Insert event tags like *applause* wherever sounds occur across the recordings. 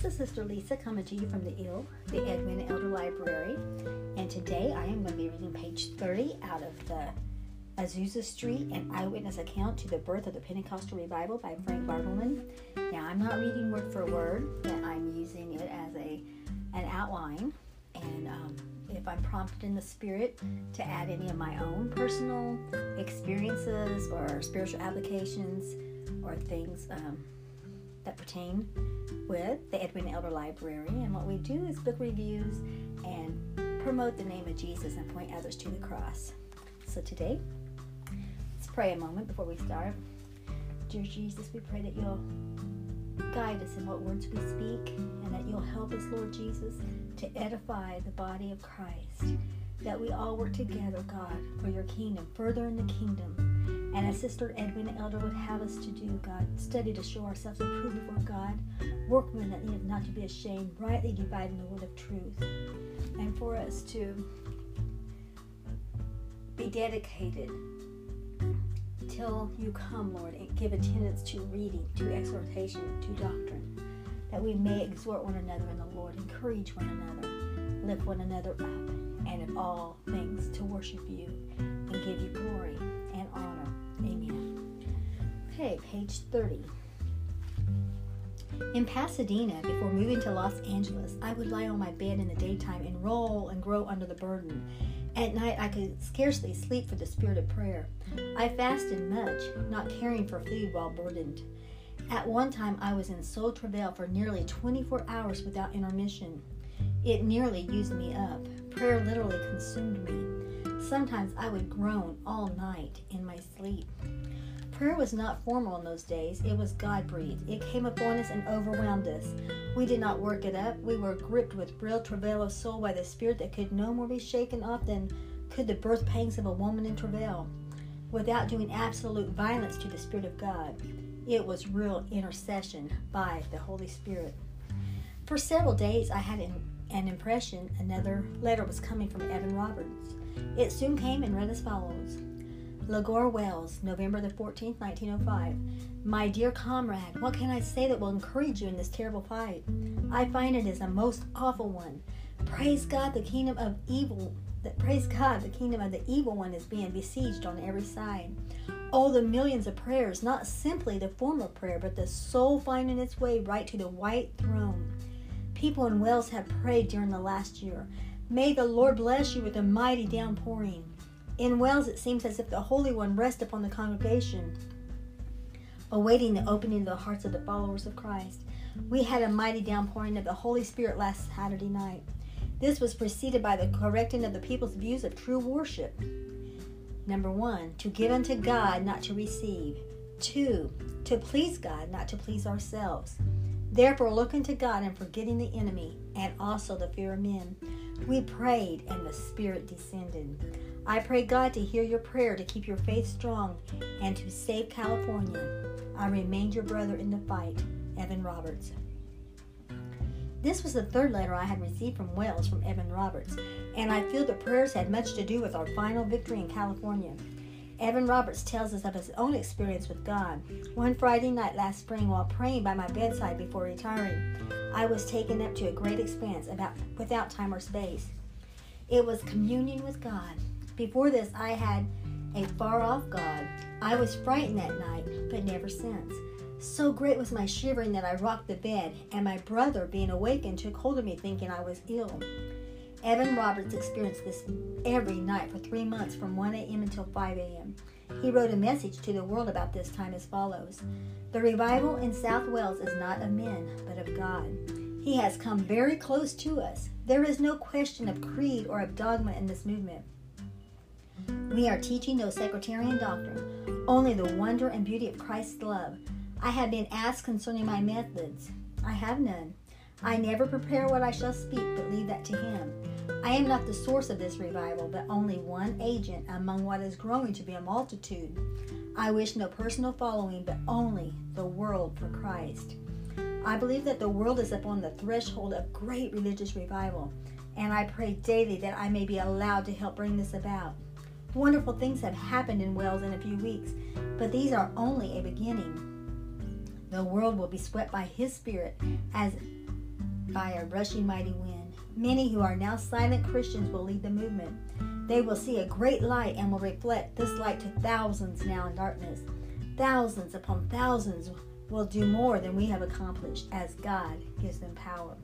This is Sister Lisa coming to you from the IL, the Edwina Elder Library, and today I am going to be reading page 30 out of the Azusa Street An Eyewitness Account to the Birth of the Pentecostal Revival by Frank Bartleman. Now, I'm not reading word for word, but I'm using it as a an outline, and um, if I'm prompted in the Spirit to add any of my own personal experiences or spiritual applications or things um, that pertain with the Edwina Elder Library. And what we do is book reviews and promote the name of Jesus and point others to the cross. So today, let's pray a moment before we start. Dear Jesus, we pray that you'll guide us in what words we speak and that you'll help us, Lord Jesus, to edify the body of Christ. That we all work together, God, for your kingdom, further in the kingdom and as Sister Edwina Elder would have us to do, God, study to show ourselves approved before God, workmen that need not to be ashamed, rightly dividing the word of truth, and for us to be dedicated till you come, Lord, and give attendance to reading, to exhortation, to doctrine, that we may exhort one another in the Lord, encourage one another, lift one another up, and in all things to worship you and give you glory and honor Amen. Okay, page 30. In Pasadena, before moving to Los Angeles, I would lie on my bed in the daytime and roll and grow under the burden. At night, I could scarcely sleep for the spirit of prayer. I fasted much, not caring for food while burdened. At one time, I was in soul travail for nearly 24 hours without intermission. It nearly used me up. Prayer literally consumed me. Sometimes I would groan all night in my sleep. Prayer was not formal in those days, it was God breathed. It came upon us and overwhelmed us. We did not work it up. We were gripped with real travail of soul by the Spirit that could no more be shaken off than could the birth pangs of a woman in travail, without doing absolute violence to the Spirit of God. It was real intercession by the Holy Spirit. For several days, I had an, an impression another letter was coming from Evan Roberts. It soon came and read as follows Loughor Wales, November the 14th, 1905. My dear comrade, what can I say that will encourage you in this terrible fight? I find it is a most awful one. Praise God, the kingdom of evil. That praise God, the kingdom of the evil one is being besieged on every side. Oh, the millions of prayers, not simply the form of prayer, but the soul finding its way right to the white throne. People in Wales have prayed during the last year. May the Lord bless you with a mighty downpouring. In Wales, it seems as if the Holy One rests upon the congregation, awaiting the opening of the hearts of the followers of Christ. We had a mighty downpouring of the Holy Spirit last Saturday night. This was preceded by the correcting of the people's views of true worship. Number one, to give unto God, not to receive. Two, to please God, not to please ourselves. Therefore, look unto God and forgetting the enemy, and also the fear of men. We prayed, and the Spirit descended. I pray God to hear your prayer to keep your faith strong and to save California. I remain your brother in the fight, Evan Roberts. This was the third letter I had received from Wales from Evan Roberts, and I feel the prayers had much to do with our final victory in California. Evan Roberts tells us of his own experience with God. One Friday night last spring, while praying by my bedside before retiring, I was taken up to a great expanse about without time or space. It was communion with God. Before this, I had a far off God. I was frightened that night, but never since. So great was my shivering that I rocked the bed, and my brother, being awakened, took hold of me thinking I was ill. Evan Roberts experienced this every night for three months from 1 a.m. until 5 a.m. He wrote a message to the world about this time as follows The revival in South Wales is not of men, but of God. He has come very close to us. There is no question of creed or of dogma in this movement. We are teaching no sectarian doctrine, only the wonder and beauty of Christ's love. I have been asked concerning my methods. I have none. I never prepare what I shall speak, but leave that to Him. I am not the source of this revival, but only one agent among what is growing to be a multitude. I wish no personal following, but only the world for Christ. I believe that the world is upon the threshold of great religious revival, and I pray daily that I may be allowed to help bring this about. Wonderful things have happened in Wales in a few weeks, but these are only a beginning. The world will be swept by His Spirit as by a rushing mighty wind. Many who are now silent Christians will lead the movement. They will see a great light and will reflect this light to thousands now in darkness. Thousands upon thousands will do more than we have accomplished as God gives them power.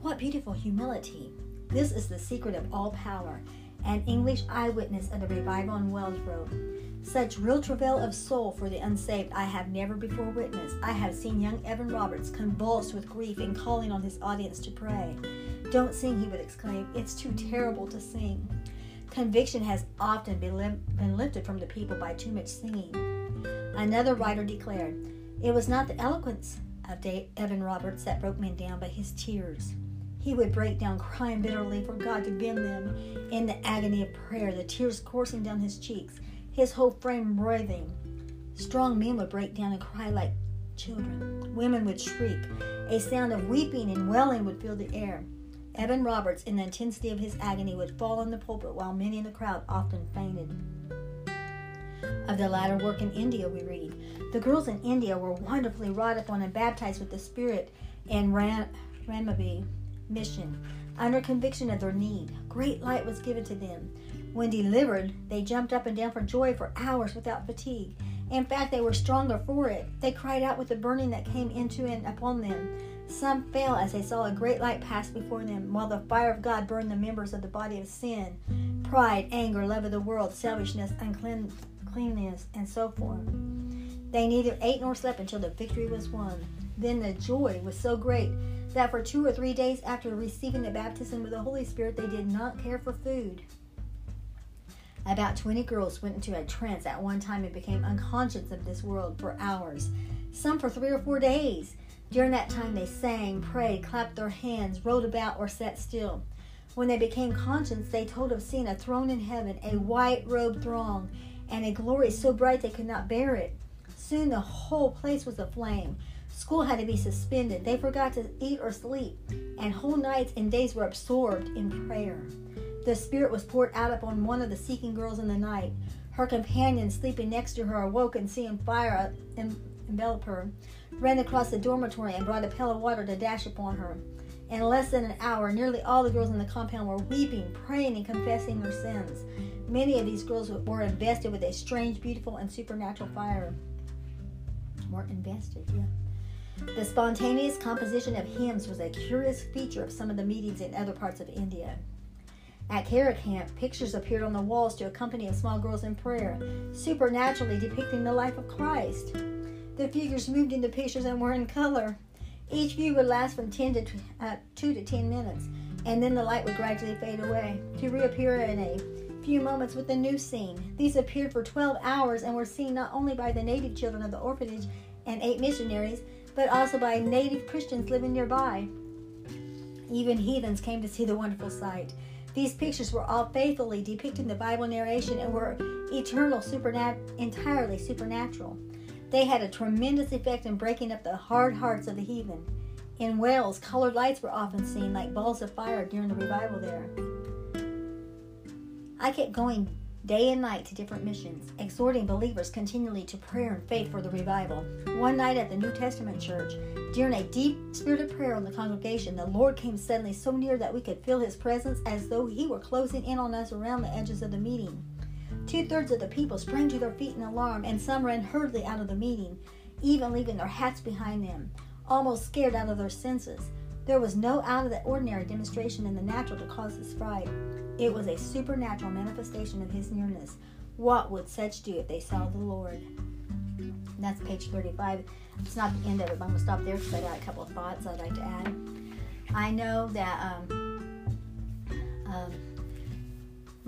What beautiful humility! This is the secret of all power. An English eyewitness of the revival in Wales wrote, Such real travail of soul for the unsaved I have never before witnessed. I have seen young Evan Roberts convulsed with grief and calling on his audience to pray. Don't sing, he would exclaim. It's too terrible to sing. Conviction has often been, been lifted from the people by too much singing. Another writer declared, It was not the eloquence of Evan Roberts that broke men down, but his tears. He would break down crying bitterly for God to bend them in the agony of prayer, the tears coursing down his cheeks, his whole frame writhing. Strong men would break down and cry like children. Women would shriek. A sound of weeping and wailing would fill the air. Evan Roberts, in the intensity of his agony, would fall on the pulpit while many in the crowd often fainted. Of the latter work in India, we read The girls in India were wonderfully wrought upon and baptized with the Spirit in Ram- Ramabai mission. Under conviction of their need, great light was given to them. When delivered, they jumped up and down for joy for hours without fatigue. In fact, they were stronger for it. They cried out with the burning that came into and upon them. Some fell as they saw a great light pass before them, while the fire of God burned the members of the body of sin pride, anger, love of the world, selfishness, uncleanness, and so forth. They neither ate nor slept until the victory was won. Then the joy was so great that for two or three days after receiving the baptism of the Holy Spirit, they did not care for food. About 20 girls went into a trance at one time and became unconscious of this world for hours, some for three or four days. During that time, they sang, prayed, clapped their hands, rolled about, or sat still. When they became conscious, they told of seeing a throne in heaven, a white robed throng, and a glory so bright they could not bear it. Soon the whole place was aflame. School had to be suspended. They forgot to eat or sleep, and whole nights and days were absorbed in prayer. The Spirit was poured out upon one of the seeking girls in the night. Her companion, sleeping next to her, awoke and seeing fire envelop her, ran across the dormitory and brought a pail of water to dash upon her. In less than an hour, nearly all the girls in the compound were weeping, praying, and confessing their sins. Many of these girls were invested with a strange, beautiful, and supernatural fire. Were invested, yeah. The spontaneous composition of hymns was a curious feature of some of the meetings in other parts of India. At Carrot Camp, pictures appeared on the walls to accompany a small girls in prayer, supernaturally depicting the life of Christ. The figures moved in the pictures and were in color. Each view would last from 10 to uh, 2 to 10 minutes, and then the light would gradually fade away to reappear in a few moments with a new scene. These appeared for 12 hours and were seen not only by the native children of the orphanage and eight missionaries, but also by native Christians living nearby. Even heathens came to see the wonderful sight. These pictures were all faithfully depicting the Bible narration and were eternal, supernat- entirely supernatural. They had a tremendous effect in breaking up the hard hearts of the heathen. In Wales, colored lights were often seen like balls of fire during the revival there. I kept going day and night to different missions, exhorting believers continually to prayer and faith for the revival. One night at the New Testament church, during a deep spirited prayer in the congregation, the Lord came suddenly so near that we could feel his presence as though he were closing in on us around the edges of the meeting. Two thirds of the people sprang to their feet in alarm, and some ran hurriedly out of the meeting, even leaving their hats behind them, almost scared out of their senses. There was no out of the ordinary demonstration in the natural to cause this fright. It was a supernatural manifestation of his nearness. What would such do if they saw the Lord? That's page 35. It's not the end of it, but I'm going to stop there because I got a couple of thoughts I'd like to add. I know that um, um,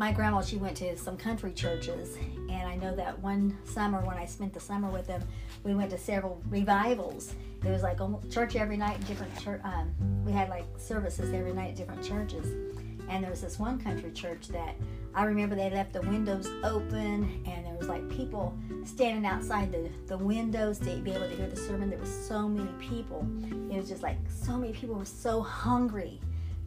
my grandma, she went to some country churches, and I know that one summer when I spent the summer with them, we went to several revivals. It was like church every night, different church. Um, we had like services every night at different churches and there was this one country church that I remember they left the windows open and there was like people standing outside the, the windows to be able to hear the sermon. There was so many people. It was just like so many people were so hungry,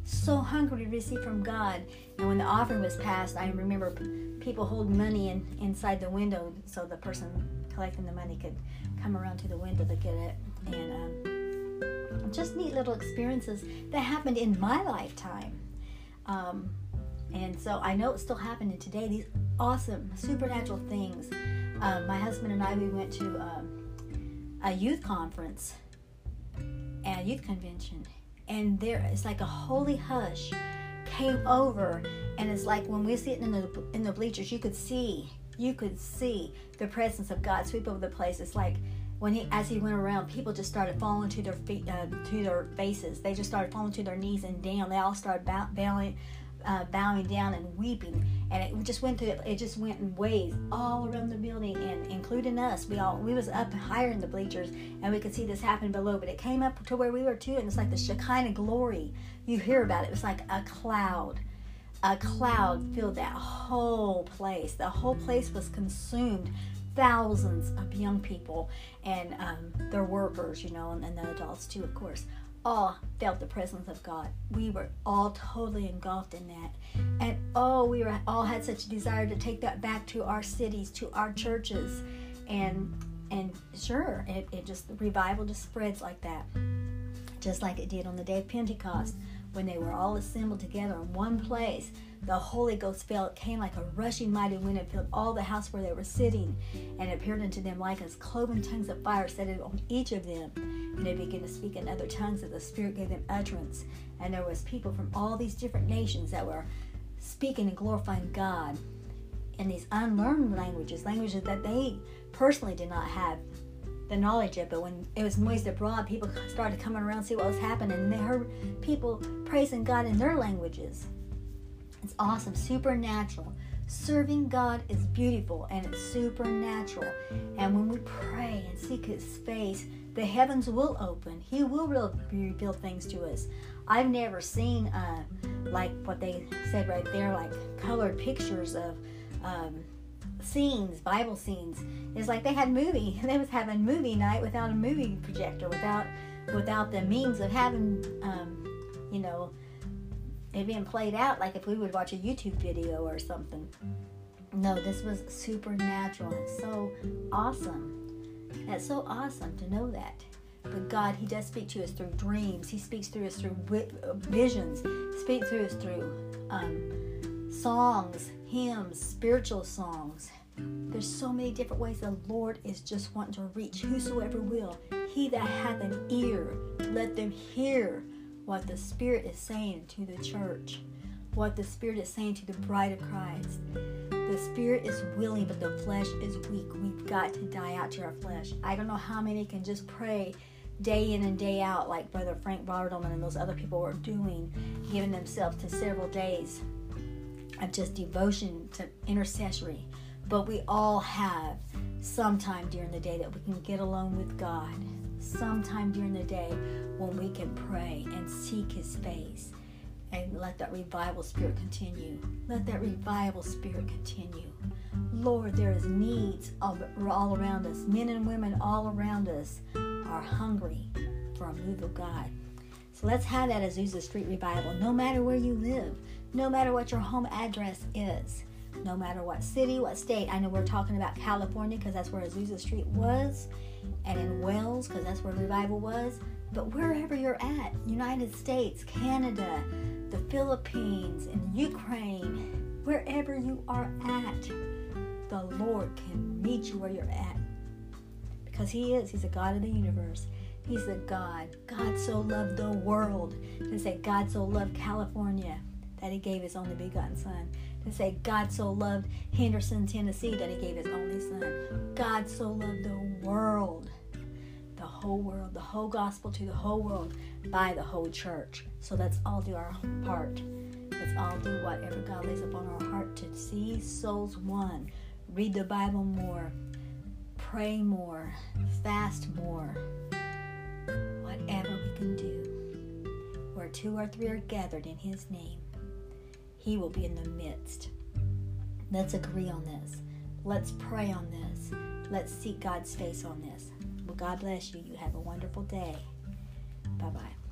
so hungry to receive from God. And when the offering was passed, I remember people holding money in, inside the window so the person collecting the money could come around to the window to get it. And um, just neat little experiences that happened in my lifetime. Um, and so I know it's still happening today. These awesome supernatural things. Um, my husband and I we went to um, a youth conference, and a youth convention, and there it's like a holy hush came over, and it's like when we're sitting in the in the bleachers, you could see you could see the presence of God sweep over the place. It's like when he as he went around, people just started falling to their feet uh, to their faces. They just started falling to their knees and down. They all started bow, bowing uh, bowing down and weeping, and it just went through. It just went in waves all around the building, and including us. We all we was up higher in the bleachers, and we could see this happen below. But it came up to where we were too, and it's like the Shekinah glory. You hear about it. It was like a cloud. A cloud filled that whole place. The whole place was consumed thousands of young people and um, their workers, you know, and, and the adults too, of course, all felt the presence of God. We were all totally engulfed in that. And oh, we were all had such a desire to take that back to our cities, to our churches. And and sure, it, it just the revival just spreads like that. Just like it did on the day of Pentecost when they were all assembled together in one place the Holy Ghost fell, came like a rushing mighty wind and filled all the house where they were sitting, and appeared unto them like as cloven tongues of fire set on each of them. And they began to speak in other tongues, as the Spirit gave them utterance. And there was people from all these different nations that were speaking and glorifying God in these unlearned languages, languages that they personally did not have the knowledge of. But when it was noised abroad, people started coming around to see what was happening, and they heard people praising God in their languages. It's awesome, supernatural. Serving God is beautiful and it's supernatural. And when we pray and seek His face, the heavens will open. He will reveal things to us. I've never seen, uh, like what they said right there, like colored pictures of um, scenes, Bible scenes. It's like they had movie. *laughs* They was having movie night without a movie projector, without without the means of having, um, you know, it being played out like if we would watch a YouTube video or something. No, this was supernatural. It's so awesome. That's so awesome to know that. But God, He does speak to us through dreams. He speaks through us through visions. Speak through us through um, songs, hymns, spiritual songs. There's so many different ways the Lord is just wanting to reach whosoever will. He that hath an ear, let them hear what the Spirit is saying to the church, what the Spirit is saying to the bride of Christ. The Spirit is willing, but the flesh is weak. We've got to die out to our flesh. I don't know how many can just pray day in and day out, like Brother Frank Bartleman and those other people were doing, giving themselves to several days of just devotion to intercessory. But we all have sometime during the day that we can get alone with God sometime during the day when we can pray and seek His face and let that revival spirit continue. Let that revival spirit continue. Lord, there is needs all, all around us. Men and women all around us are hungry for a move of God. So let's have that Azusa Street revival, no matter where you live, no matter what your home address is, no matter what city, what state. I know we're talking about California because that's where Azusa Street was and in Wales, because that's where revival was. But wherever you're at, United States, Canada, the Philippines, and Ukraine, wherever you are at, the Lord can meet you where you're at. Because He is. He's a God of the universe. He's a God. God so loved the world. To say God so loved California that He gave His only begotten Son to say God so loved Henderson, Tennessee that he gave his only son. God so loved the world, the whole world, the whole gospel to the whole world by the whole church. So let's all do our part. Let's all do whatever God lays upon our heart to see souls won. Read the Bible more, pray more, fast more. Whatever we can do. Where two or three are gathered in His name he will be in the midst. Let's agree on this. Let's pray on this. Let's seek God's face on this. Well, God bless you. You have a wonderful day. Bye bye.